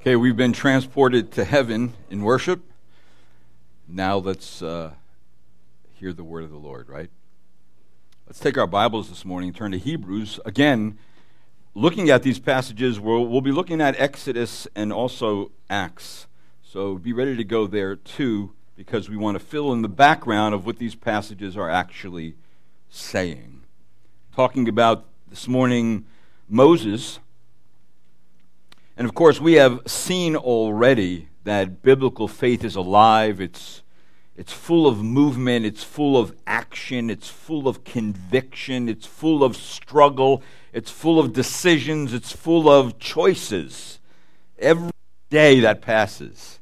Okay, we've been transported to heaven in worship. Now let's uh, hear the word of the Lord, right? Let's take our Bibles this morning, and turn to Hebrews. Again, looking at these passages, we'll, we'll be looking at Exodus and also Acts. So be ready to go there too, because we want to fill in the background of what these passages are actually saying. Talking about this morning Moses and of course, we have seen already that biblical faith is alive. It's, it's full of movement, it's full of action, it's full of conviction, it's full of struggle, it's full of decisions, it's full of choices. Every day that passes,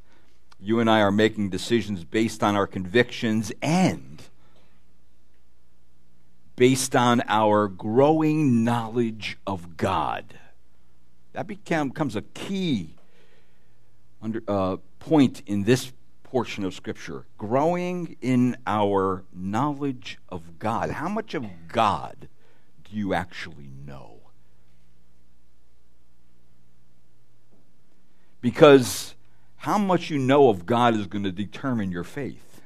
you and I are making decisions based on our convictions and based on our growing knowledge of God. That become, becomes a key under, uh, point in this portion of Scripture. Growing in our knowledge of God. How much of God do you actually know? Because how much you know of God is going to determine your faith.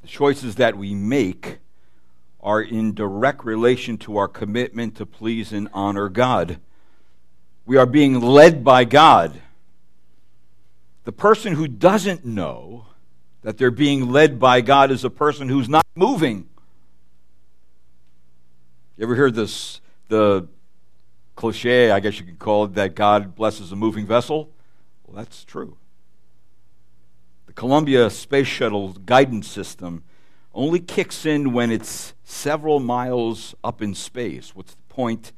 The choices that we make are in direct relation to our commitment to please and honor God. We are being led by God. The person who doesn't know that they're being led by God is a person who's not moving. You ever heard this the cliche, I guess you could call it, that God blesses a moving vessel? Well, that's true. The Columbia Space Shuttle guidance system only kicks in when it's several miles up in space. What's the point?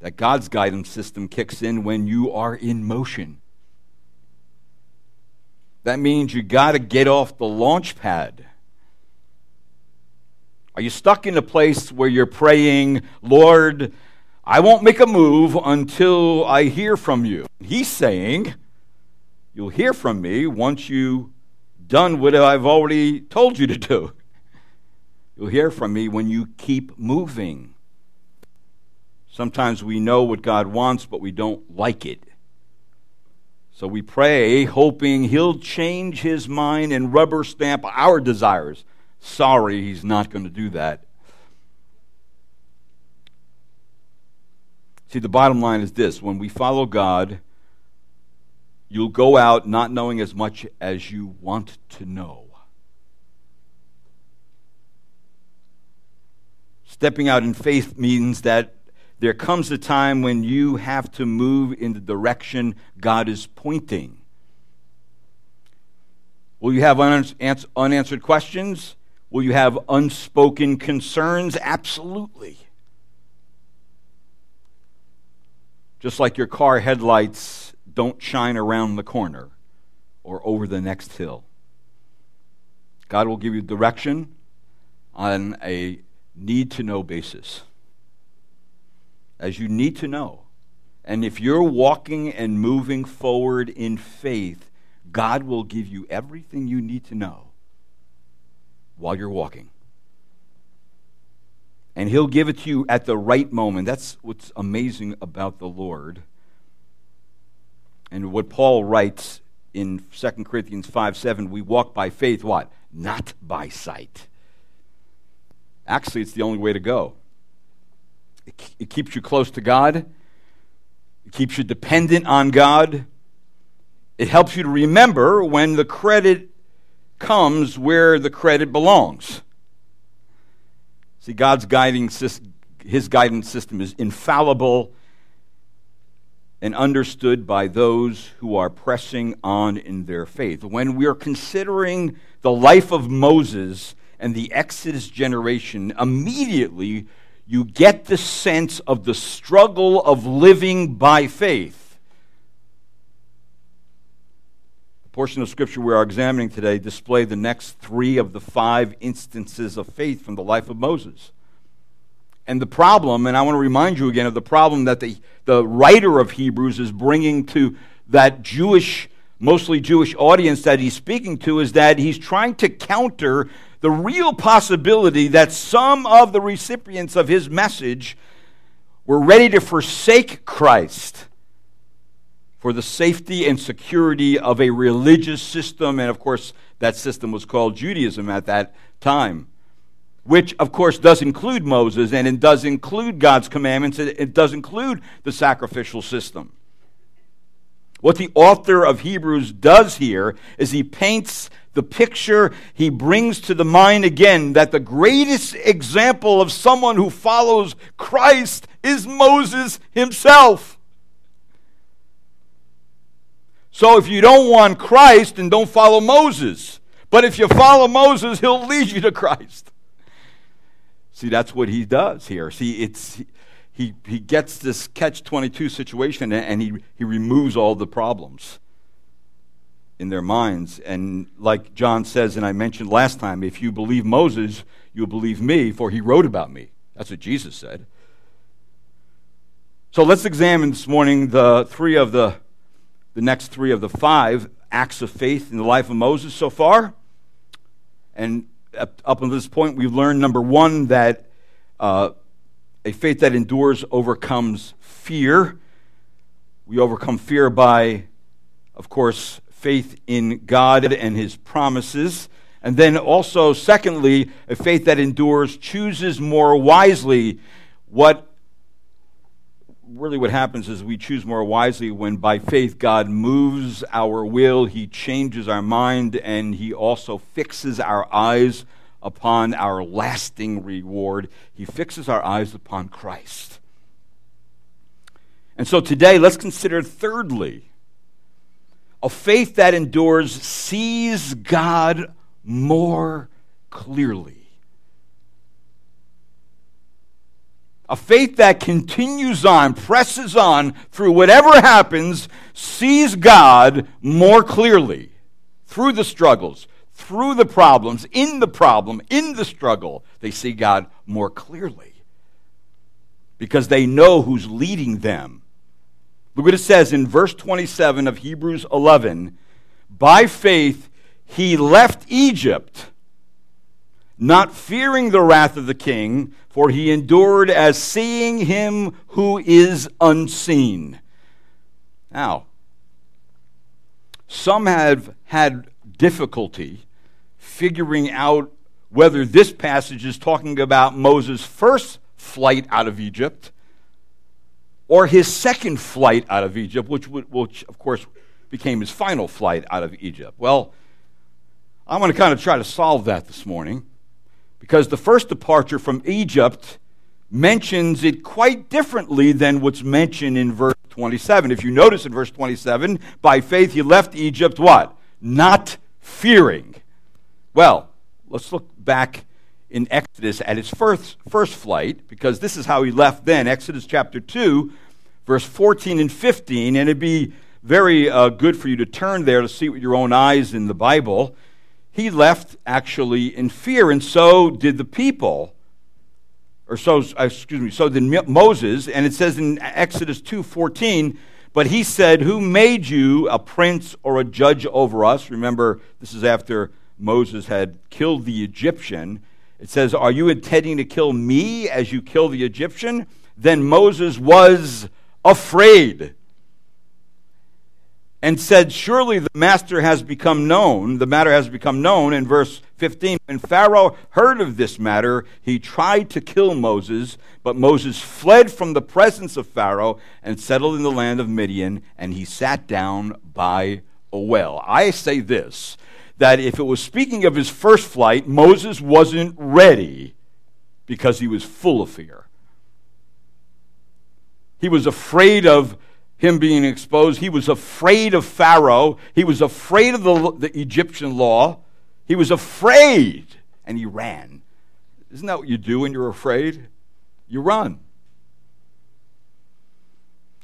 That God's guidance system kicks in when you are in motion. That means you got to get off the launch pad. Are you stuck in a place where you're praying, Lord, I won't make a move until I hear from you? He's saying, You'll hear from me once you've done what I've already told you to do. You'll hear from me when you keep moving. Sometimes we know what God wants, but we don't like it. So we pray, hoping He'll change His mind and rubber stamp our desires. Sorry, He's not going to do that. See, the bottom line is this when we follow God, you'll go out not knowing as much as you want to know. Stepping out in faith means that there comes a time when you have to move in the direction God is pointing. Will you have unanswered questions? Will you have unspoken concerns? Absolutely. Just like your car headlights don't shine around the corner or over the next hill. God will give you direction on a need to know basis. As you need to know. And if you're walking and moving forward in faith, God will give you everything you need to know while you're walking. And He'll give it to you at the right moment. That's what's amazing about the Lord. And what Paul writes in 2 Corinthians 5 7, we walk by faith, what? Not by sight. Actually, it's the only way to go. It, keeps you close to God, it keeps you dependent on God. It helps you to remember when the credit comes where the credit belongs. See, God's guiding system, his guidance system is infallible and understood by those who are pressing on in their faith. When we are considering the life of Moses and the Exodus generation, immediately you get the sense of the struggle of living by faith. The portion of Scripture we are examining today display the next three of the five instances of faith from the life of Moses. And the problem, and I want to remind you again of the problem that the, the writer of Hebrews is bringing to that Jewish, mostly Jewish audience that he's speaking to, is that he's trying to counter the real possibility that some of the recipients of his message were ready to forsake Christ for the safety and security of a religious system. And of course, that system was called Judaism at that time, which of course does include Moses and it does include God's commandments, it does include the sacrificial system. What the author of Hebrews does here is he paints the picture, he brings to the mind again that the greatest example of someone who follows Christ is Moses himself. So if you don't want Christ, then don't follow Moses. But if you follow Moses, he'll lead you to Christ. See, that's what he does here. See, it's he, he gets this catch 22 situation and he, he removes all the problems in their minds. And like John says, and I mentioned last time, if you believe Moses, you'll believe me, for he wrote about me. That's what Jesus said. So let's examine this morning the three of the the next three of the five acts of faith in the life of Moses so far. And up, until this point, we've learned number one, that uh, a faith that endures overcomes fear. We overcome fear by, of course, faith in God and his promises. And then also, secondly, a faith that endures chooses more wisely what really what happens is we choose more wisely when by faith God moves our will, He changes our mind, and He also fixes our eyes upon our lasting reward. He fixes our eyes upon Christ. And so today, let's consider thirdly a faith that endures sees God more clearly. A faith that continues on, presses on through whatever happens, sees God more clearly through the struggles, through the problems, in the problem, in the struggle. They see God more clearly because they know who's leading them. Look what it says in verse 27 of Hebrews 11 By faith, he left Egypt not fearing the wrath of the king, for he endured as seeing him who is unseen. Now, some have had difficulty figuring out whether this passage is talking about Moses' first flight out of Egypt or his second flight out of Egypt, which, which of course became his final flight out of Egypt. Well, I'm going to kind of try to solve that this morning because the first departure from Egypt mentions it quite differently than what's mentioned in verse 27. If you notice in verse 27, by faith he left Egypt what? Not fearing. Well, let's look back in Exodus at his first, first flight, because this is how he left then. Exodus chapter 2, verse 14 and 15, and it'd be very uh, good for you to turn there to see with your own eyes in the Bible he left actually in fear, and so did the people. Or so, excuse me, so did Moses, and it says in Exodus 2:14, but he said, Who made you a prince or a judge over us? Remember, this is after Moses had killed the Egyptian. It says, Are you intending to kill me as you kill the Egyptian? Then Moses was afraid and said, Surely the master has become known, the matter has become known. In verse 15, when Pharaoh heard of this matter, he tried to kill Moses, but Moses fled from the presence of Pharaoh and settled in the land of Midian, and he sat down by a well. I say this that if it was speaking of his first flight, Moses wasn't ready because he was full of fear. He was afraid of him being exposed. He was afraid of Pharaoh. He was afraid of the, the Egyptian law. He was afraid and he ran. Isn't that what you do when you're afraid? You run.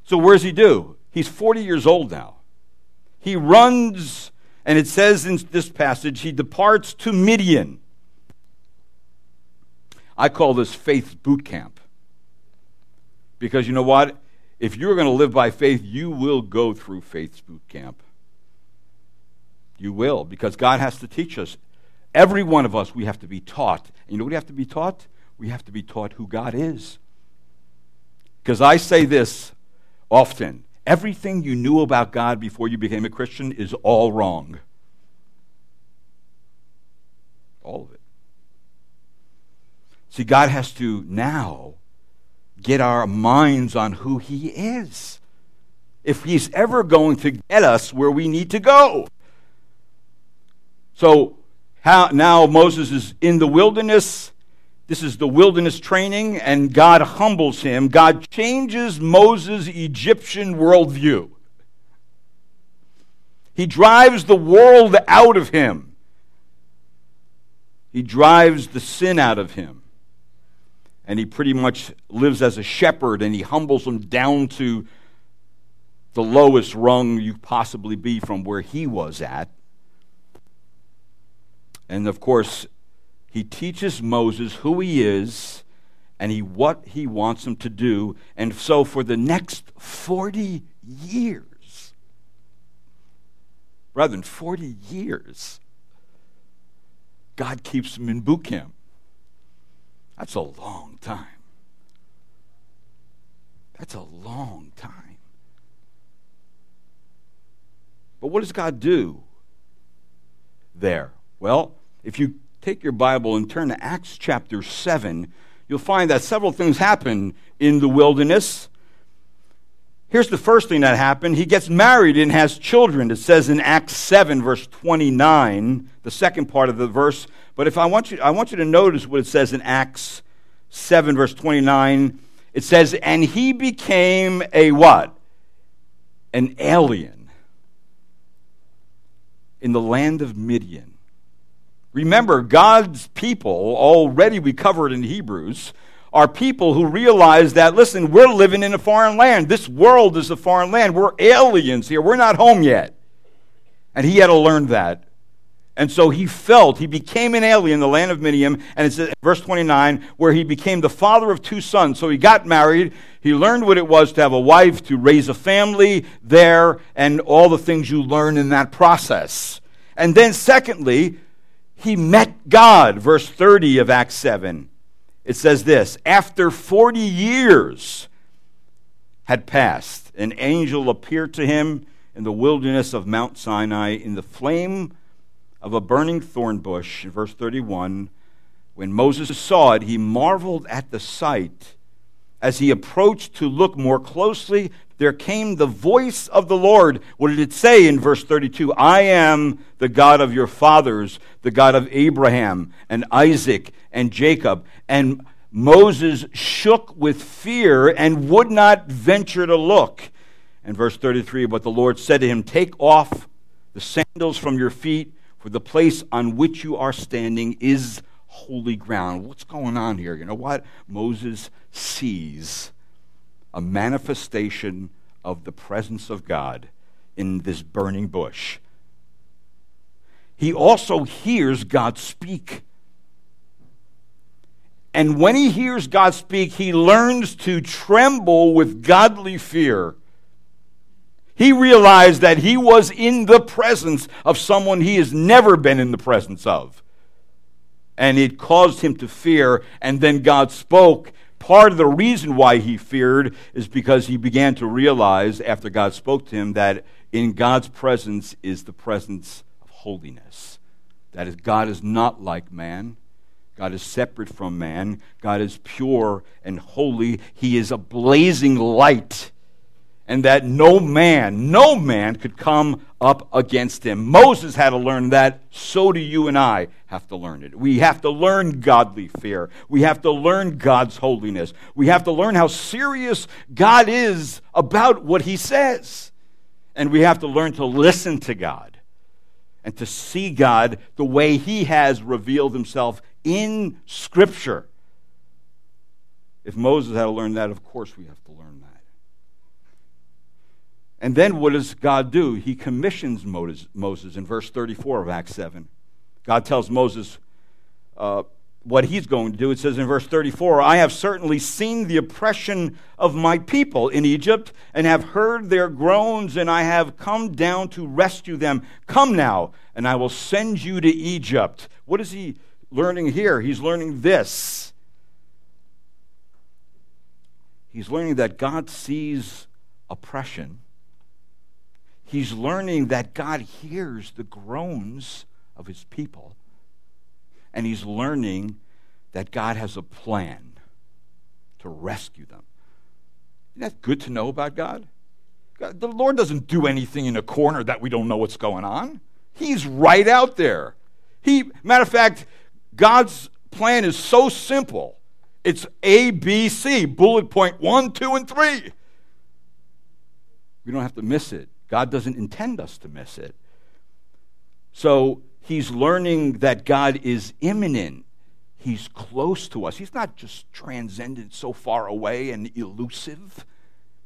So, where does he do? He's 40 years old now. He runs, and it says in this passage, he departs to Midian. I call this faith boot camp. Because you know what? if you're going to live by faith, you will go through faith's boot camp. You will, because God has to teach us Every one of us, we have to be taught. And you know what we have to be taught? We have to be taught who God is. Because I say this often everything you knew about God before you became a Christian is all wrong. All of it. See, God has to now get our minds on who He is. If He's ever going to get us where we need to go. So how, now Moses is in the wilderness. This is the wilderness training, and God humbles him. God changes Moses' Egyptian worldview. He drives the world out of him. He drives the sin out of him. And he pretty much lives as a shepherd and he humbles him down to the lowest rung you possibly be from where he was at. And of course, he teaches Moses who he is and he, what he wants him to do. And so for the next 40 years, brethren, 40 years, God keeps him in boot camp. That's a long time. That's a long time. But what does God do there? Well, if you take your Bible and turn to Acts chapter 7, you'll find that several things happen in the wilderness. Here's the first thing that happened. He gets married and has children. It says in Acts 7, verse 29, the second part of the verse. But if I want you, I want you to notice what it says in Acts 7, verse 29. It says, And he became a what? An alien in the land of Midian Remember, God's people, already we covered in Hebrews, are people who realize that, listen, we're living in a foreign land. This world is a foreign land. We're aliens here. We're not home yet. And he had to learn that. And so he felt, he became an alien in the land of Midian, and it's verse 29, where he became the father of two sons. So he got married, he learned what it was to have a wife, to raise a family there, and all the things you learn in that process. And then, secondly, he met God. Verse 30 of Acts 7. It says this After 40 years had passed, an angel appeared to him in the wilderness of Mount Sinai in the flame of a burning thorn bush. In verse 31, when Moses saw it, he marveled at the sight. As he approached to look more closely, there came the voice of the Lord. What did it say in verse 32? I am the God of your fathers, the God of Abraham and Isaac and Jacob. And Moses shook with fear and would not venture to look. And verse 33 But the Lord said to him, Take off the sandals from your feet, for the place on which you are standing is holy ground. What's going on here? You know what? Moses sees a manifestation of the presence of God in this burning bush. He also hears God speak. And when he hears God speak, he learns to tremble with godly fear. He realized that he was in the presence of someone he has never been in the presence of. And it caused him to fear. And then God spoke, part of the reason why he feared is because he began to realize, after God spoke to him, that in God's presence is the presence of holiness. That is, God is not like man. God is separate from man. God is pure and holy. He is a blazing light and that no man, no man could come up against him. Moses had to learn that, so do you and I have to learn it. We have to learn godly fear. We have to learn God's holiness. We have to learn how serious God is about what he says. And we have to learn to listen to God and to see God the way he has revealed himself in Scripture. If Moses had to learn that, of course we have to learn that. And then what does God do? He commissions Moses in verse 34 of Acts 7. God tells Moses, uh, what he's going to do. It says in verse 34 I have certainly seen the oppression of my people in Egypt and have heard their groans, and I have come down to rescue them. Come now, and I will send you to Egypt. What is he learning here? He's learning this. He's learning that God sees oppression. He's learning that God hears the groans of his people and he's learning that God has a plan to rescue them. Isn't that good to know about God? God? The Lord doesn't do anything in a corner that we don't know what's going on. He's right out there. He, matter of fact, God's plan is so simple. It's A, B, C, bullet point one, two, and three. We don't have to miss it. God doesn't intend us to miss it. So he's learning that God is immanent. He's close to us. He's not just transcendent, so far away and elusive.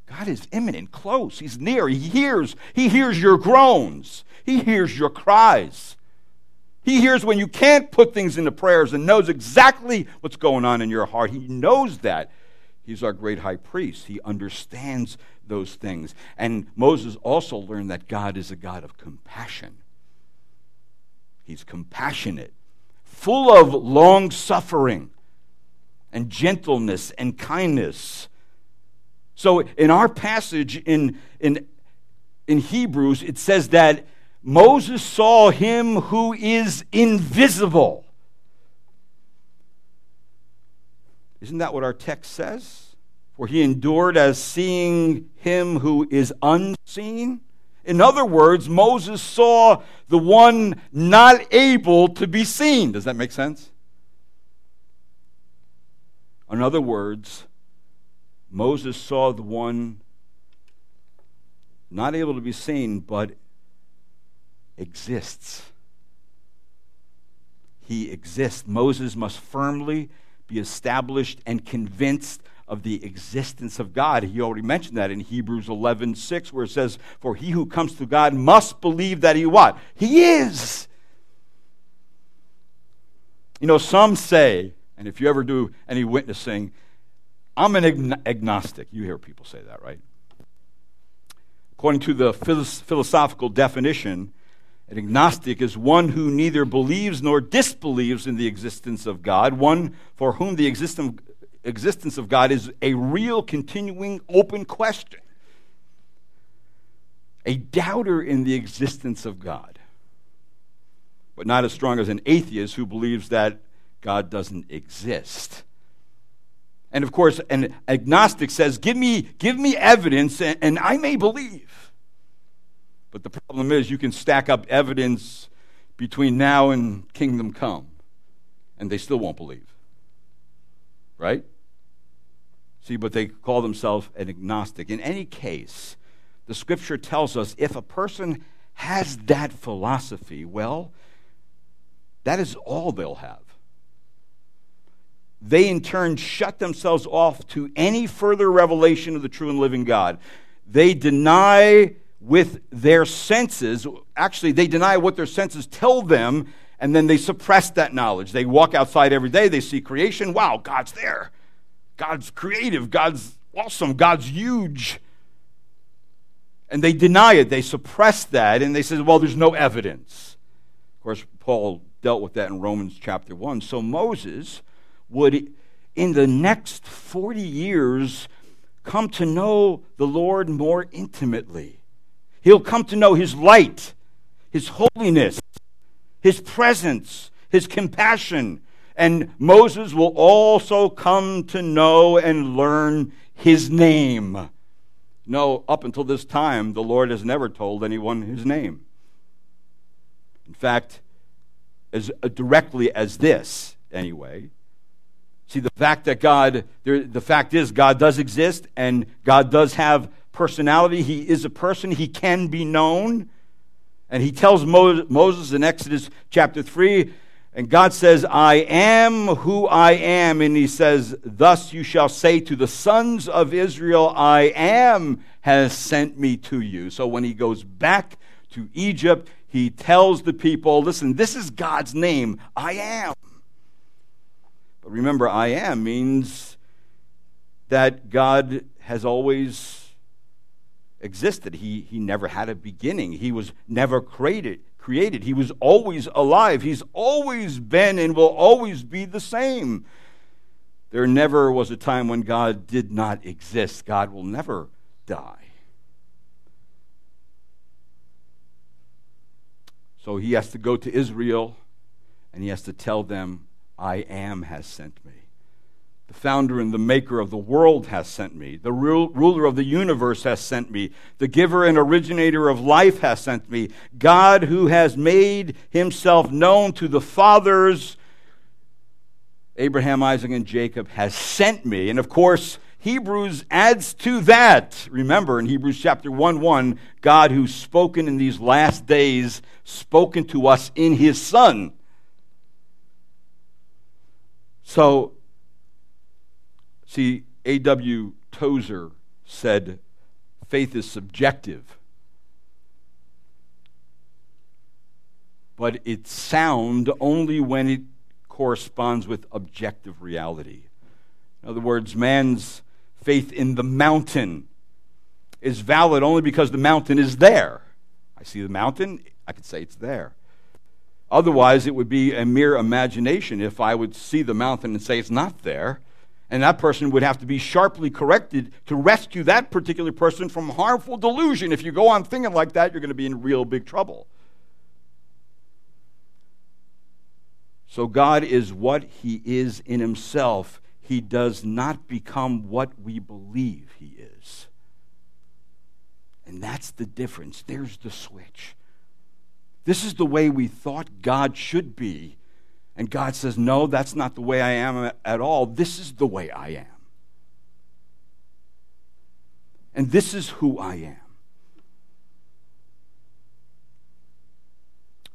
God is immanent, close. He's near. He hears. He hears your groans. He hears your cries. He hears when you can't put things into prayers and knows exactly what's going on in your heart. He knows that. He's our great high priest. He understands those things. And Moses also learned that God is a God of compassion. He's compassionate, full of long suffering and gentleness and kindness. So in our passage in, in, in Hebrews, it says that Moses saw him who is invisible. Isn't that what our text says? For he endured as seeing him who is unseen. In other words, Moses saw the one not able to be seen. Does that make sense? In other words, Moses saw the one not able to be seen, but exists. He exists. Moses must firmly be established and convinced of the existence of God. He already mentioned that in Hebrews 11 6, where it says, For he who comes to God must believe that he what? He is. You know, some say, and if you ever do any witnessing, I'm an agnostic. You hear people say that, right? According to the philosophical definition, an agnostic is one who neither believes nor disbelieves in the existence of God, one for whom the existence existence of God is a real, continuing, open question. A doubter in the existence of God, but not as strong as an atheist who believes that God doesn't exist. And of course, an agnostic says, Give me, give me evidence and, and I may believe. But the problem is, you can stack up evidence between now and kingdom come, and they still won't believe. Right? See, but they call themselves an agnostic. In any case, the scripture tells us if a person has that philosophy, well, that is all they'll have. They in turn shut themselves off to any further revelation of the true and living God. They deny with their senses, actually, they deny what their senses tell them, and then they suppress that knowledge. They walk outside every day, they see creation. Wow, God's there. God's creative, God's awesome, God's huge. And they deny it, they suppress that, and they say, well, there's no evidence. Of course, Paul dealt with that in Romans chapter 1. So Moses would, in the next 40 years, come to know the Lord more intimately. He'll come to know his light, his holiness, his presence, his compassion, and Moses will also come to know and learn his name. No, up until this time, the Lord has never told anyone his name. In fact, as uh, directly as this, anyway. See, the fact that God, the fact is, God does exist and God does have personality. He is a person, He can be known. And He tells Moses in Exodus chapter 3 and God says, I am who I am. And he says, Thus you shall say to the sons of Israel, I am has sent me to you. So when he goes back to Egypt, he tells the people, Listen, this is God's name. I am. But remember, I am means that God has always existed. He, he never had a beginning. He was never created, created. He was always alive. He's always been and will always be the same. There never was a time when God did not exist. God will never die. So he has to go to Israel and he has to tell them, I am has sent me. The founder and the maker of the world has sent me. The ruler of the universe has sent me. The giver and originator of life has sent me. God, who has made himself known to the fathers, Abraham, Isaac, and Jacob, has sent me. And of course, Hebrews adds to that. Remember in Hebrews chapter 1 1, God who's spoken in these last days, spoken to us in his Son. So, see, A.W. Tozer said faith is subjective, but it's sound only when it corresponds with objective reality. In other words, man's faith in the mountain is valid only because the mountain is there. I see the mountain, I could say it's there. Otherwise, it would be a mere imagination if I would see the mountain and say it's not there. And that person would have to be sharply corrected to rescue that particular person from harmful delusion. If you go on thinking like that, you're going to be in real big trouble. So, God is what He is in Himself he does not become what we believe he is. And that's the difference. There's the switch. This is the way we thought God should be. And God says, No, that's not the way I am at all. This is the way I am. And this is who I am.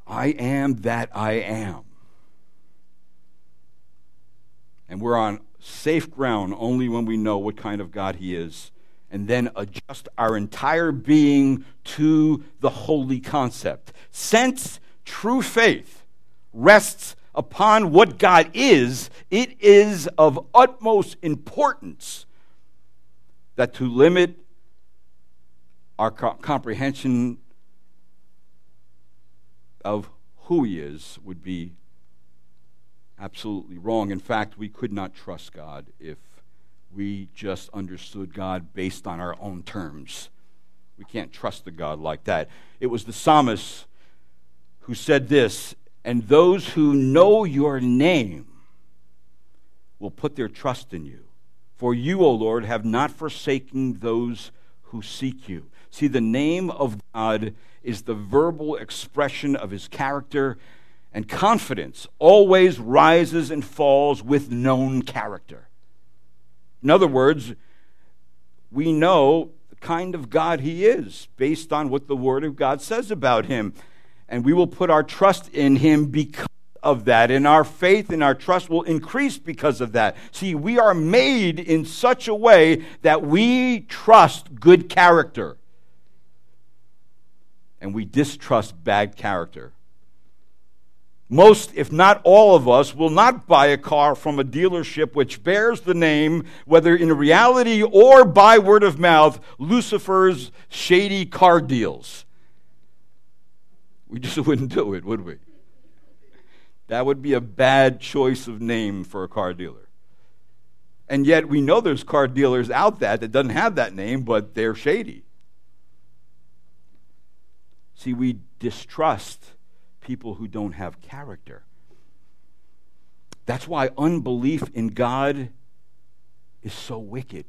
I am that I am. And we're on safe ground only when we know what kind of God He is, and then adjust our entire being to the holy concept. Since true faith rests upon what God is, it is of utmost importance that to limit our comprehension of who He is would be absolutely wrong. In fact, we could not trust God if we just understood God based on our own terms. We can't trust the God like that. It was the psalmist who said this, and those who know your name will put their trust in you. For you, O Lord, have not forsaken those who seek you. See, the name of God is the verbal expression of his character and confidence always rises and falls with known character. In other words, we know the kind of God he is based on what the Word of God says about him. And we will put our trust in him because of that. And our faith and our trust will increase because of that. See, we are made in such a way that we trust good character and we distrust bad character. Most, if not all of us, will not buy a car from a dealership which bears the name, whether in reality or by word of mouth, Lucifer's shady car deals. We just wouldn't do it, would we? That would be a bad choice of name for a car dealer. And yet we know there's car dealers out there that doesn't have that name, but they're shady. See, we distrust people who don't have character. That's why unbelief in God is so wicked.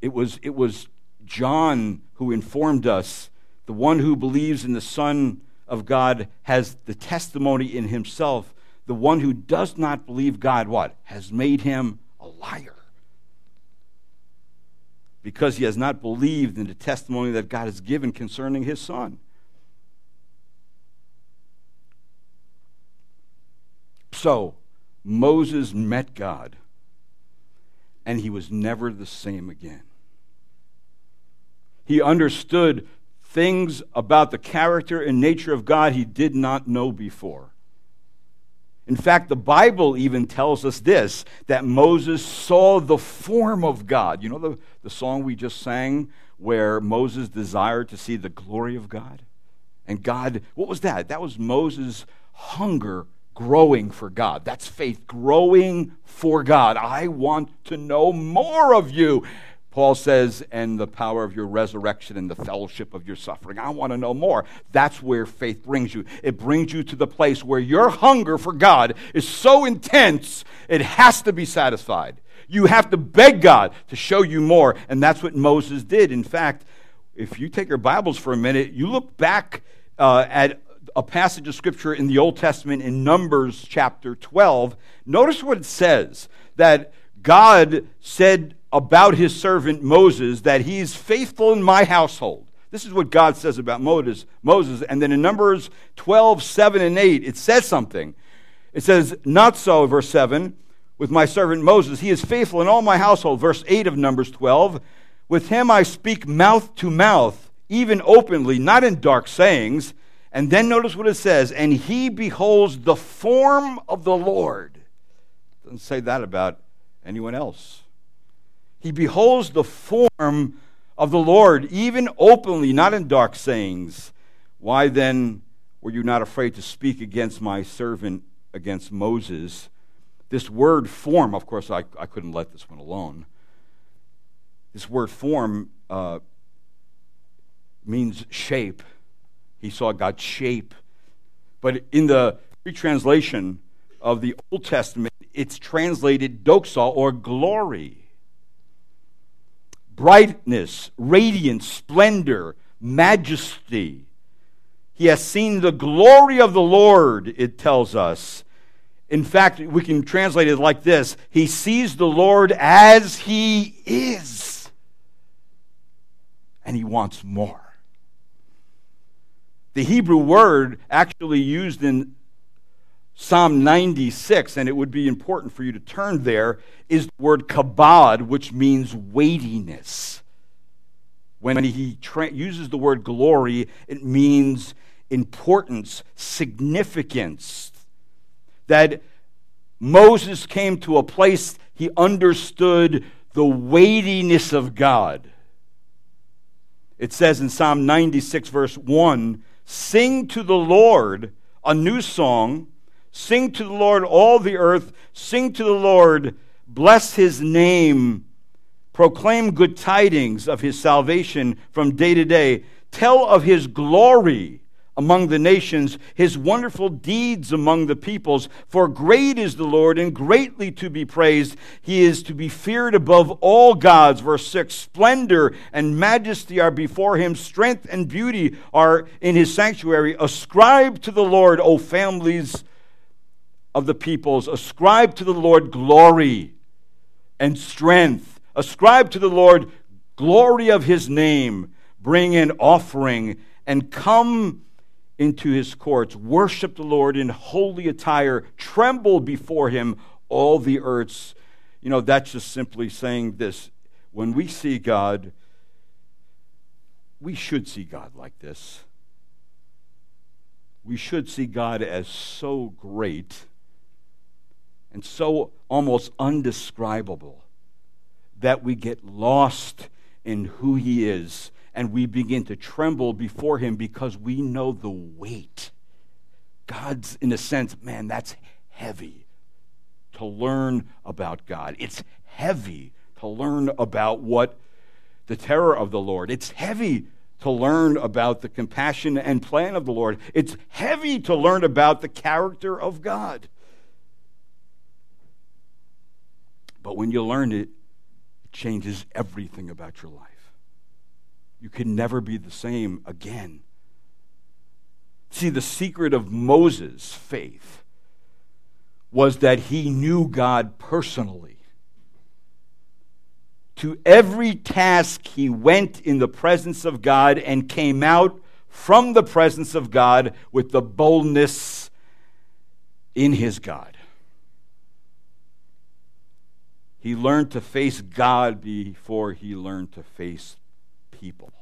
It was, it was John who informed us the one who believes in the Son of God has the testimony in himself. The one who does not believe God, what? Has made him a liar. Because he has not believed in the testimony that God has given concerning his Son. So, Moses met God, and he was never the same again. He understood things about the character and nature of God he did not know before. In fact, the Bible even tells us this that Moses saw the form of God. You know the, the song we just sang where Moses desired to see the glory of God? And God, what was that? That was Moses' hunger growing for God. That's faith growing for God. I want to know more of you. Paul says, and the power of your resurrection and the fellowship of your suffering. I want to know more. That's where faith brings you. It brings you to the place where your hunger for God is so intense, it has to be satisfied. You have to beg God to show you more. And that's what Moses did. In fact, if you take your Bibles for a minute, you look back uh, at a passage of Scripture in the Old Testament in Numbers chapter 12. Notice what it says that God said about his servant Moses that he's faithful in my household. This is what God says about Moses. Moses. And then in Numbers 12, 7, and 8, it says something. It says, Not so, verse 7, with my servant Moses. He is faithful in all my household. Verse 8 of Numbers 12. With him I speak mouth to mouth, even openly, not in dark sayings. And then notice what it says, and he beholds the form of the Lord. Doesn't say that about anyone else. He beholds the form of the Lord, even openly, not in dark sayings. Why then were you not afraid to speak against my servant, against Moses? This word form, of course, I, I couldn't let this one alone. This word form uh, means shape. He saw God's shape. But in the retranslation of the Old Testament, it's translated doxa or glory brightness, radiance, splendor, majesty. He has seen the glory of the Lord, it tells us. In fact, we can translate it like this He sees the Lord as He is, and He wants more. The Hebrew word actually used in Psalm 96, and it would be important for you to turn there, is the word kabod, which means weightiness. When he tra- uses the word glory, it means importance, significance. That Moses came to a place he understood the weightiness of God. It says in Psalm 96, verse 1 Sing to the Lord a new song Sing to the Lord, all the earth. Sing to the Lord. Bless his name. Proclaim good tidings of his salvation from day to day. Tell of his glory among the nations, his wonderful deeds among the peoples. For great is the Lord and greatly to be praised. He is to be feared above all gods. Verse 6 Splendor and majesty are before him, strength and beauty are in his sanctuary. Ascribe to the Lord, O families of the peoples. Ascribe to the Lord glory and strength. Ascribe to the Lord glory of his name. Bring an offering and come into his courts. Worship the Lord in holy attire. Tremble before him, all the earths. You know, that's just simply saying this. When we see God, we should see God like this. We should see God as so great and so almost undescribable that we get lost in who He is and we begin to tremble before Him because we know the weight. God's, in a sense, man, that's heavy to learn about God. It's heavy to learn about what the terror of the Lord. It's heavy to learn about the compassion and plan of the Lord. It's heavy to learn about the character of God. But when you learn it, it changes everything about your life. You can never be the same again. See, the secret of Moses' faith was that he knew God personally. To every task, he went in the presence of God and came out from the presence of God with the boldness in his God. He learned to face God before he learned to face people.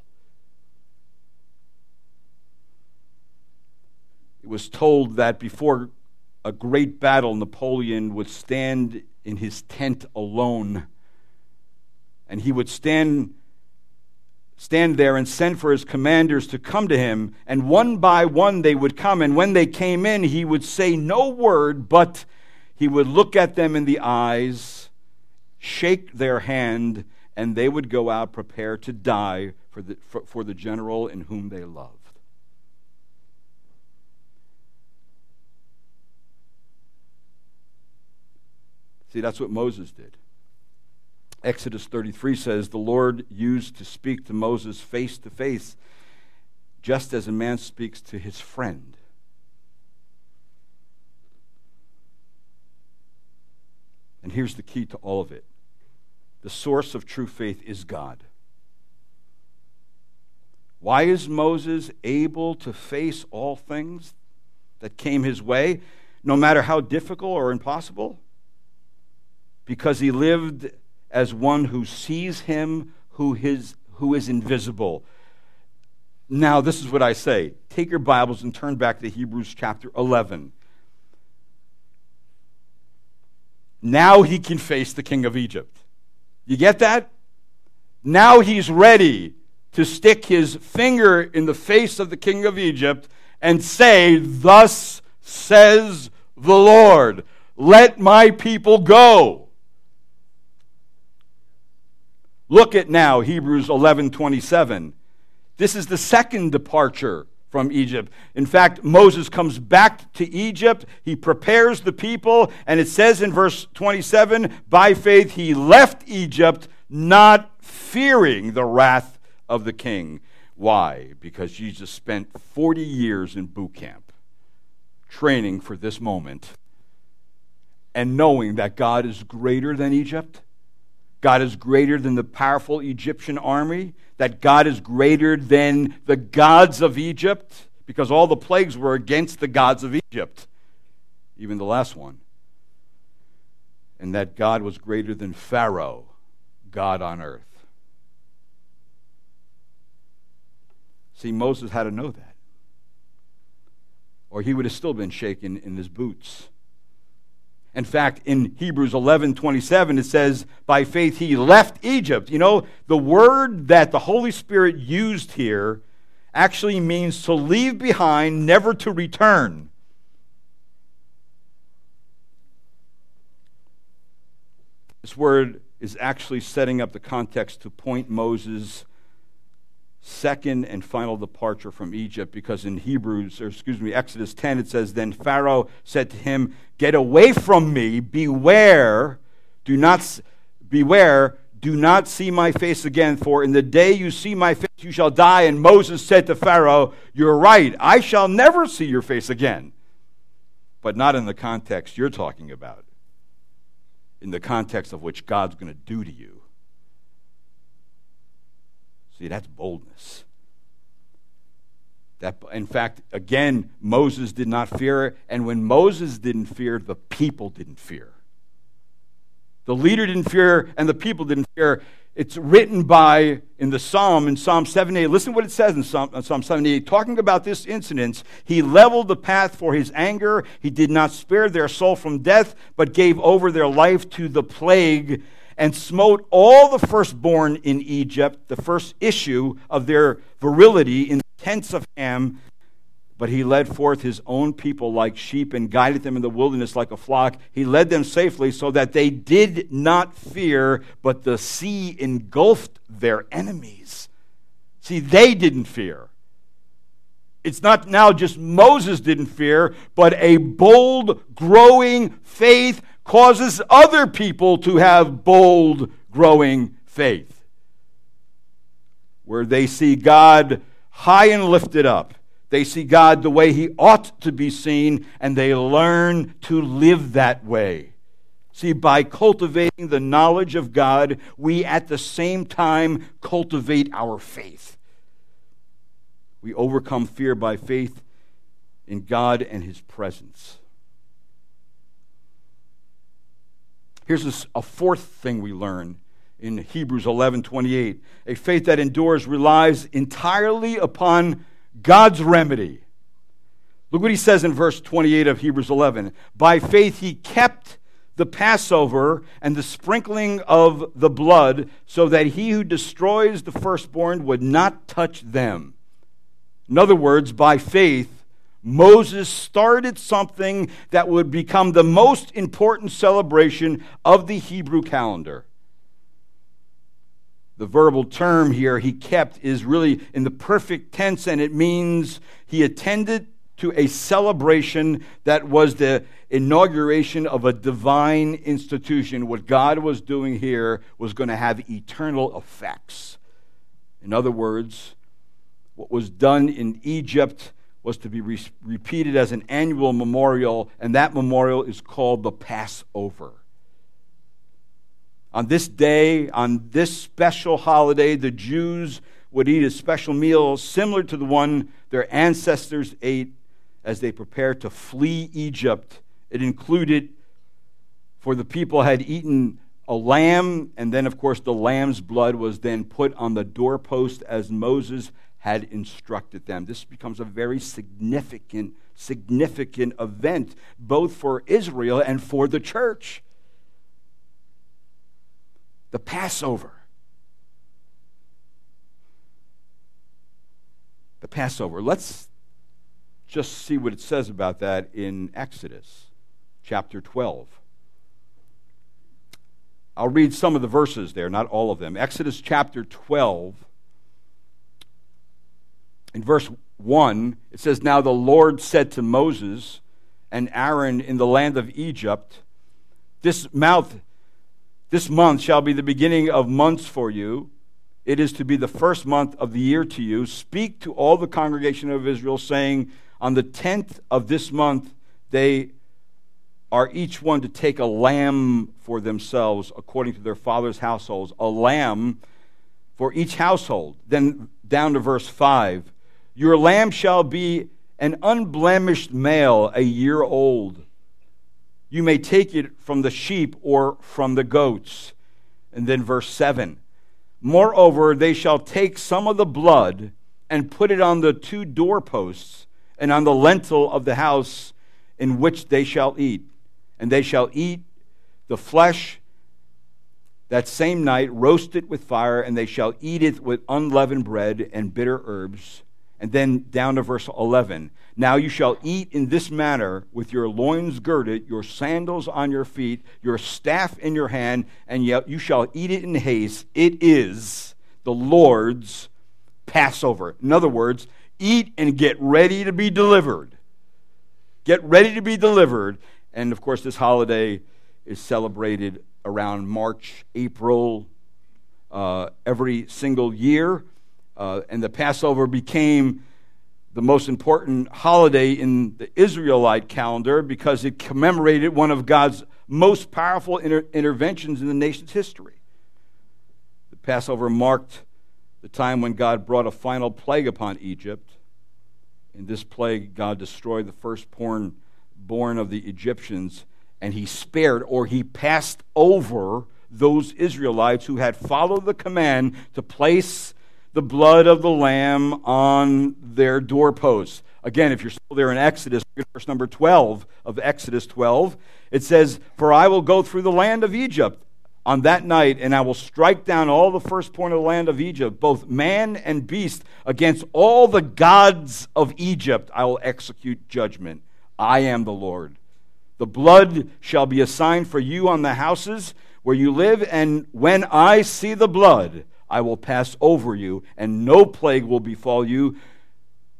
It was told that before a great battle, Napoleon would stand in his tent alone. And he would stand, stand there and send for his commanders to come to him. And one by one they would come. And when they came in, he would say no word, but he would look at them in the eyes, shake their hand, and they would go out prepared to die for the, for, for the general in whom they loved. See, that's what Moses did. Exodus 33 says, The Lord used to speak to Moses face to face, just as a man speaks to his friend. And here's the key to all of it the source of true faith is God. Why is Moses able to face all things that came his way, no matter how difficult or impossible? because he lived as one who sees him who is, who is invisible. Now, this is what I say. Take your Bibles and turn back to Hebrews chapter 11. Now he can face the king of Egypt. You get that? Now he's ready to stick his finger in the face of the king of Egypt and say, Thus says the Lord, let my people go. Look at now Hebrews 11:27. This is the second departure from Egypt. In fact, Moses comes back to Egypt, he prepares the people, and it says in verse 27, by faith he left Egypt not fearing the wrath of the king. Why? Because Jesus spent 40 years in boot camp training for this moment and knowing that God is greater than Egypt God is greater than the powerful Egyptian army, that God is greater than the gods of Egypt, because all the plagues were against the gods of Egypt, even the last one. And that God was greater than Pharaoh, God on earth. See, Moses had to know that. Or he would have still been shaken in his boots. In fact, in Hebrews 11 27, it says, By faith he left Egypt. You know, the word that the Holy Spirit used here actually means to leave behind, never to return. This word is actually setting up the context to point Moses' second and final departure from Egypt because in Hebrews, or excuse me, Exodus 10, it says, Then Pharaoh said to him, Get away from me, beware, do not, beware, do not see my face again, for in the day you see my face you shall die. And Moses said to Pharaoh, You're right, I shall never see your face again. But not in the context you're talking about, in the context of which God's going to do to you. See, that's boldness. That, in fact, again, Moses did not fear, and when Moses didn't fear, the people didn't fear. The leader didn't fear, and the people didn't fear. It's written by, in the Psalm, in Psalm 78. Listen to what it says in Psalm, in Psalm 78. Talking about this incident, he leveled the path for his anger. He did not spare their soul from death, but gave over their life to the plague and smote all the firstborn in Egypt, the first issue of their virility in the tents of Ham. But he led forth his own people like sheep and guided them in the wilderness like a flock. He led them safely so that they did not fear, but the sea engulfed their enemies. See, they didn't fear. It's not now just Moses didn't fear, but a bold, growing faith causes other people to have bold, growing faith. Where they see God high and lifted up, they see God the way He ought to be seen, and they learn to live that way. See, by cultivating the knowledge of God, we at the same time cultivate our faith. We overcome fear by faith in God and His presence. Here's a, fourth thing we learn in Hebrews 11 28. A faith that endures relies entirely upon God's remedy. Look what he says in verse 28 of Hebrews 11. By faith he kept the Passover and the sprinkling of the blood, so that he who destroys the firstborn would not touch them. In other words, by faith, Moses started something that would become the most important celebration of the Hebrew calendar. The verbal term here, he kept, is really in the perfect tense, and it means he attended to a celebration that was the inauguration of a divine institution. What God was doing here was going to have eternal effects. In other words, what was done in Egypt was to be re- repeated as an annual memorial, and that memorial is called the Passover. On this day, on this special holiday, the Jews would eat a special meal similar to the one their ancestors ate as they prepared to flee Egypt. It included, for the people had eaten a lamb, and then, of course, the lamb's blood was then put on the doorpost as Moses had instructed them. This becomes a very significant, significant event, both for Israel and for the church. The Passover. The Passover. Let's just see what it says about that in Exodus chapter 12. I'll read some of the verses there, not all of them. Exodus chapter 12, in verse 1, it says, Now the Lord said to Moses and Aaron in the land of Egypt, This mouth, this month shall be the beginning of months for you. It is to be the first month of the year to you. Speak to all the congregation of Israel, saying, on the 10th of this month, they are each one to take a lamb for themselves according to their father's households, a lamb for each household. Then down to verse 5 Your lamb shall be an unblemished male, a year old. You may take it from the sheep or from the goats. And then verse 7 Moreover, they shall take some of the blood and put it on the two doorposts and on the lintel of the house in which they shall eat. And they shall eat the flesh that same night, roast it with fire, and they shall eat it with unleavened bread and bitter herbs. And then down to verse 11. Now you shall eat in this manner with your loins girded, your sandals on your feet, your staff in your hand, and yet you shall eat it in haste. It is the Lord's Passover. In other words, eat and get ready to be delivered. Get ready to be delivered. And of course, this holiday is celebrated around March, April, uh, every single year. Uh, and the Passover became the most important holiday in the Israelite calendar because it commemorated one of God's most powerful inter- interventions in the nation's history. The Passover marked the time when God brought a final plague upon Egypt. In this plague, God destroyed the firstborn born of the Egyptians, and he spared or he passed over those Israelites who had followed the command to place the blood of the lamb on their doorposts. Again, if you're still there in Exodus, verse number 12 of Exodus 12, it says, For I will go through the land of Egypt on that night, and I will strike down all the firstborn of the land of Egypt, both man and beast, against all the gods of Egypt. I will execute judgment. I am the Lord. The blood shall be a sign for you on the houses where you live, and when I see the blood, I will pass over you, and no plague will befall you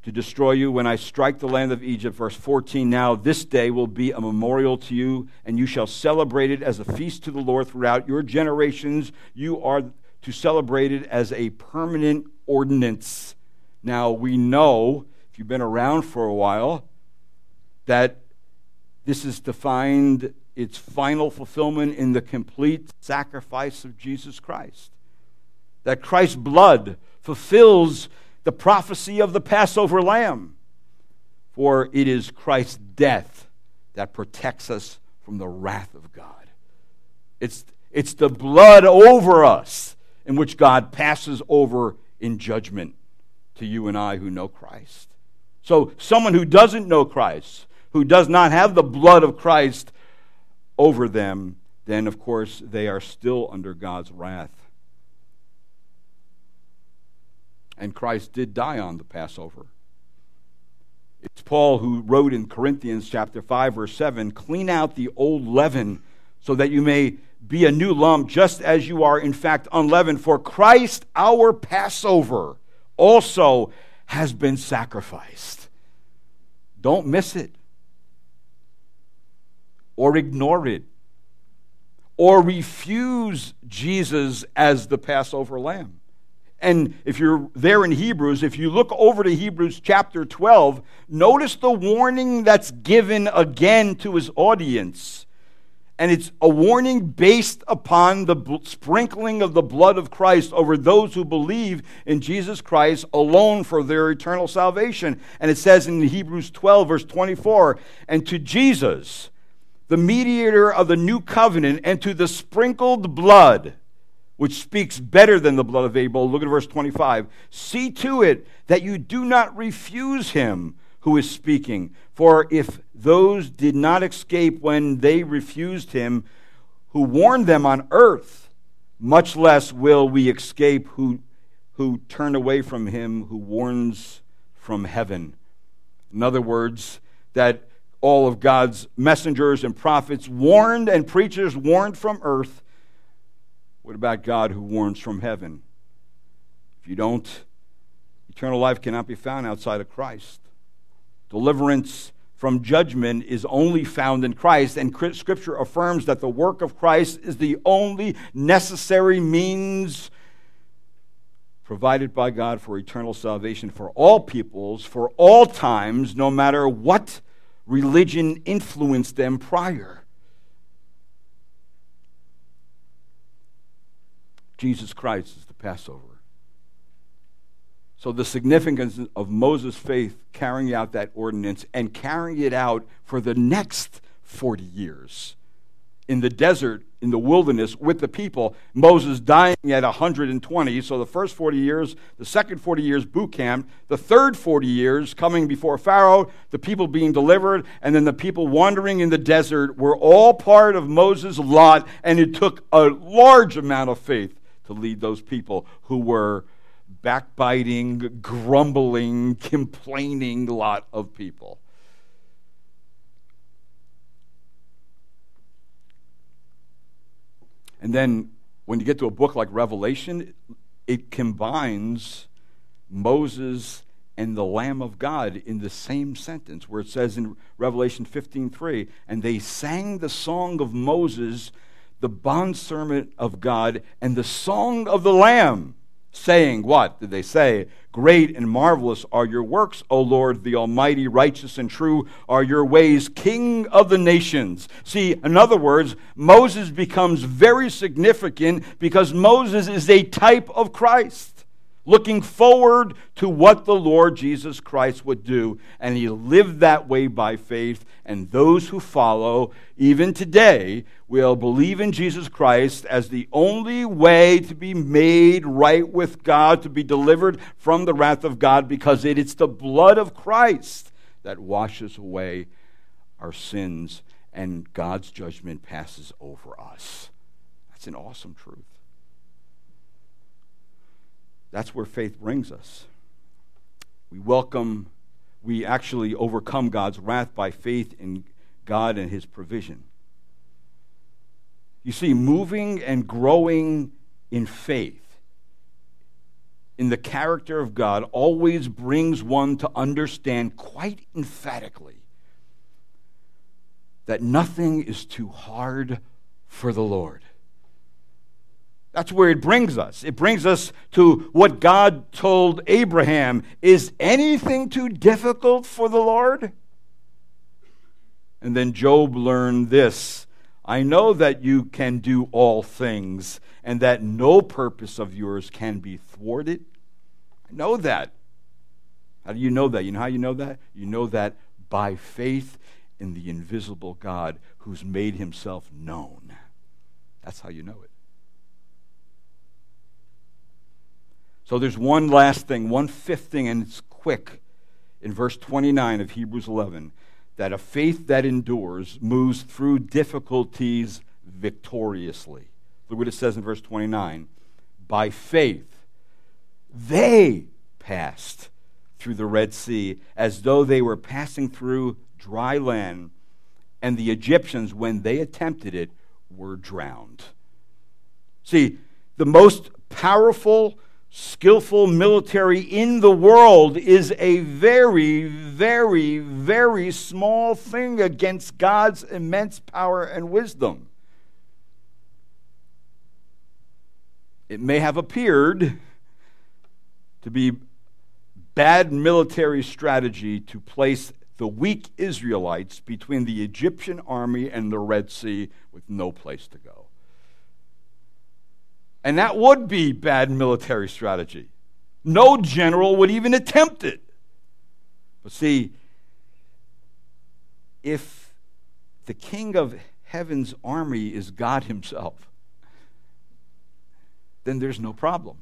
to destroy you when I strike the land of Egypt. Verse 14 Now this day will be a memorial to you, and you shall celebrate it as a feast to the Lord throughout your generations. You are to celebrate it as a permanent ordinance. Now we know, if you've been around for a while, that this is to find its final fulfillment in the complete sacrifice of Jesus Christ. That Christ's blood fulfills the prophecy of the Passover lamb. For it is Christ's death that protects us from the wrath of God. It's, it's the blood over us in which God passes over in judgment to you and I who know Christ. So, someone who doesn't know Christ, who does not have the blood of Christ over them, then of course they are still under God's wrath. And Christ did die on the Passover. It's Paul who wrote in Corinthians chapter 5 verse 7, clean out the old leaven so that you may be a new lump just as you are in fact unleavened for Christ our Passover also has been sacrificed. Don't miss it or ignore it or refuse Jesus as the Passover lamb. And if you're there in Hebrews, if you look over to Hebrews chapter 12, notice the warning that's given again to his audience. And it's a warning based upon the sprinkling of the blood of Christ over those who believe in Jesus Christ alone for their eternal salvation. And it says in Hebrews 12, verse 24, and to Jesus, the mediator of the new covenant, and to the sprinkled blood, which speaks better than the blood of Abel. Look at verse 25. See to it that you do not refuse him who is speaking. For if those did not escape when they refused him who warned them on earth, much less will we escape who, who turn away from him who warns from heaven. In other words, that all of God's messengers and prophets warned and preachers warned from earth. What about God who warns from heaven? If you don't, eternal life cannot be found outside of Christ. Deliverance from judgment is only found in Christ, and Scripture affirms that the work of Christ is the only necessary means provided by God for eternal salvation for all peoples, for all times, no matter what religion influenced them prior. Jesus Christ is the Passover. So, the significance of Moses' faith carrying out that ordinance and carrying it out for the next 40 years in the desert, in the wilderness with the people. Moses dying at 120. So the first 40 years, the second 40 years, boot camp. The third 40 years, coming before Pharaoh, the people being delivered, and then the people wandering in the desert were all part of Moses' lot. And it took a large amount of faith to lead those people who were backbiting, grumbling, complaining lot of people. And then when you get to a book like Revelation, it combines Moses and the Lamb of God in the same sentence, where it says in Revelation 15:3, and they sang the song of Moses, the bondservant of God, and the song of the Lamb saying, What did they say? Great and marvelous are your works, O Lord, the Almighty, righteous and true are your ways, King of the nations. See, in other words, Moses becomes very significant because Moses is a type of Christ looking forward to what the Lord Jesus Christ would do. And he lived that way by faith. And those who follow, even today, will believe in Jesus Christ as the only way to be made right with God, to be delivered from the wrath of God, because it is the blood of Christ that washes away our sins and God's judgment passes over us. That's an awesome truth. That's where faith brings us. We welcome, we actually overcome God's wrath by faith in God and His provision. You see, moving and growing in faith in the character of God always brings one to understand quite emphatically that nothing is too hard for the Lord. That's where it brings us. It brings us to what God told Abraham Is anything too difficult for the Lord? And then Job learned this I know that you can do all things, and that no purpose of yours can be thwarted. I know that. How do you know that? You know how you know that? You know that by faith in the invisible God who's made himself known. That's how you know it. So there's one last thing, one fifth thing, and it's quick. in verse 29 of Hebrews 11 that a faith that endures moves through difficulties victoriously. Look what it says in verse 29. By faith, they passed through the Red Sea as though they were passing through dry land, and the Egyptians, when they attempted it, were drowned. See, the most powerful, skillful military in the world is a very, very, very small thing against God's immense power and wisdom. It may have appeared to be bad military strategy to place the weak Israelites between the Egyptian army and the Red Sea with no place to go. And that would be bad military strategy. No general would even attempt it. But see, if the king of heaven's army is God himself, then there's no problem.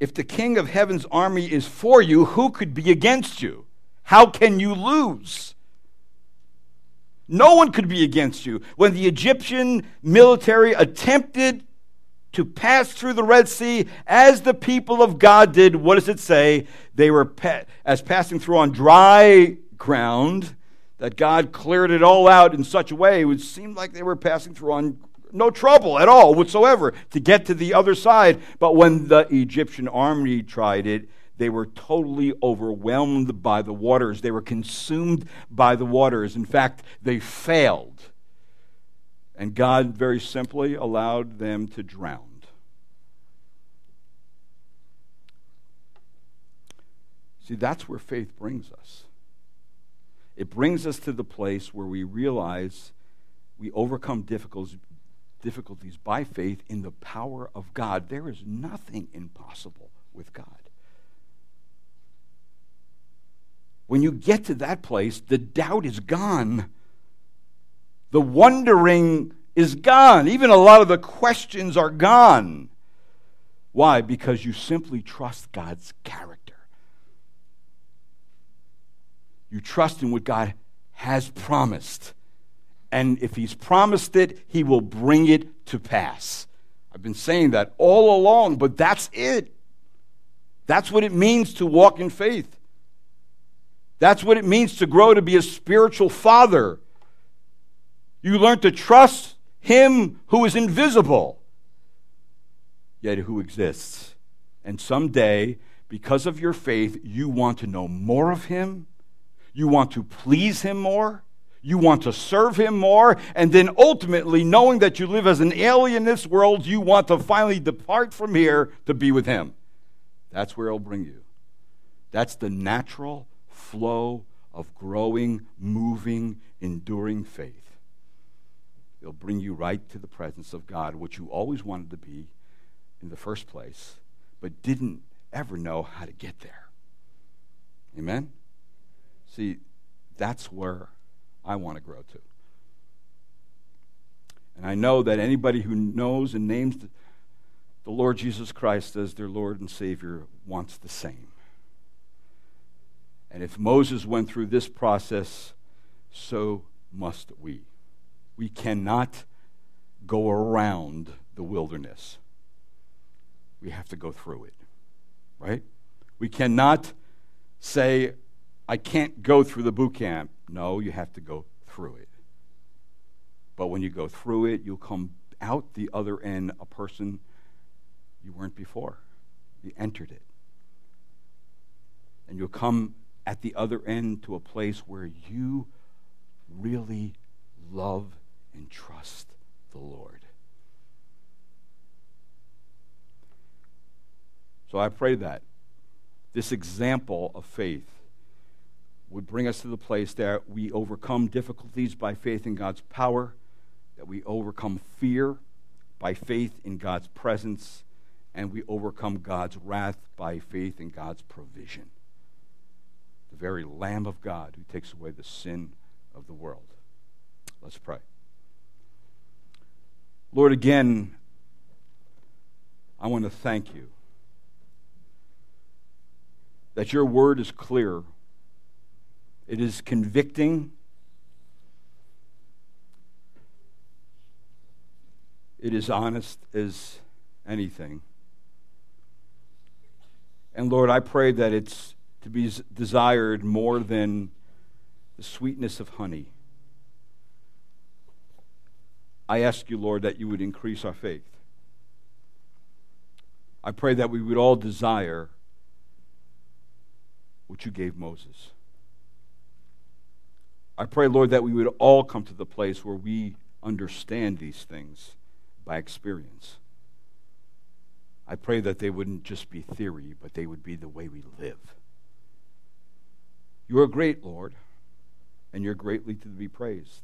If the king of heaven's army is for you, who could be against you? How can you lose? No one could be against you. When the Egyptian military attempted to pass through the Red Sea as the people of God did, what does it say? They were as passing through on dry ground, that God cleared it all out in such a way it would seem like they were passing through on no trouble at all whatsoever to get to the other side. But when the Egyptian army tried it, they were totally overwhelmed by the waters. They were consumed by the waters. In fact, they failed. And God very simply allowed them to drown. See, that's where faith brings us. It brings us to the place where we realize we overcome difficulties, difficulties by faith in the power of God. There is nothing impossible with God. When you get to that place, the doubt is gone. The wondering is gone. Even a lot of the questions are gone. Why? Because you simply trust God's character. You trust in what God has promised. And if He's promised it, He will bring it to pass. I've been saying that all along, but that's it. That's what it means to walk in faith. That's what it means to grow to be a spiritual father. You learn to trust Him who is invisible, yet who exists. And someday, because of your faith, you want to know more of Him, you want to please Him more, you want to serve him more, and then ultimately, knowing that you live as an alien in this world, you want to finally depart from here to be with him. That's where he'll bring you. That's the natural flow of growing, moving, enduring faith. It'll bring you right to the presence of God, which you always wanted to be in the first place, but didn't ever know how to get there. Amen? See, that's where I want to grow to. And I know that anybody who knows and names the, Lord Jesus Christ as their Lord and Savior wants the same. And if Moses went through this process, so must we. We cannot go around the wilderness. We have to go through it, right? We cannot say, I can't go through the boot camp. No, you have to go through it. But when you go through it, you'll come out the other end a person you weren't before. You entered it. And you'll come at the other end to a place where you really love and trust the Lord. So I pray that this example of faith would bring us to the place that we overcome difficulties by faith in God's power, that we overcome fear by faith in God's presence, and we overcome God's wrath by faith in God's provision. Very Lamb of God who takes away the sin of the world. Let's pray. Lord, again, I want to thank you that your word is clear, it is convicting, it is honest as anything. And Lord, I pray that it's to be desired more than the sweetness of honey. I ask you, Lord, that you would increase our faith. I pray that we would all desire what you gave Moses. I pray, Lord, that we would all come to the place where we understand these things by experience. I pray that they wouldn't just be theory, but they would be the way we live. You are great, Lord, and you're greatly to be praised.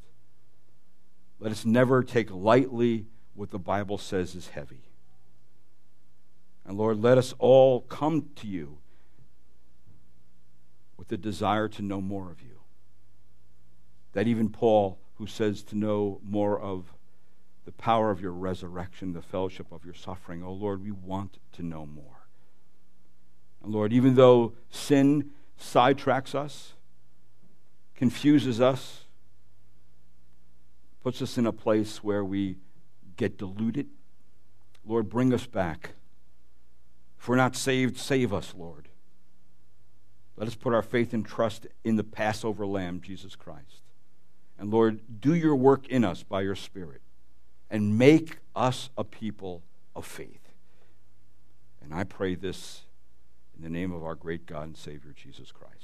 Let us never take lightly what the Bible says is heavy. And Lord, let us all come to you with the desire to know more of you. That even Paul, who says to know more of the power of your resurrection, the fellowship of your suffering, oh Lord, we want to know more. And Lord, even though sin sidetracks us, confuses us, puts us in a place where we get deluded. Lord, bring us back. If we're not saved, save us, Lord. Let us put our faith and trust in the Passover Lamb, Jesus Christ. And Lord, do your work in us by your Spirit and make us a people of faith. And I pray this in the name of our great God and Savior, Jesus Christ.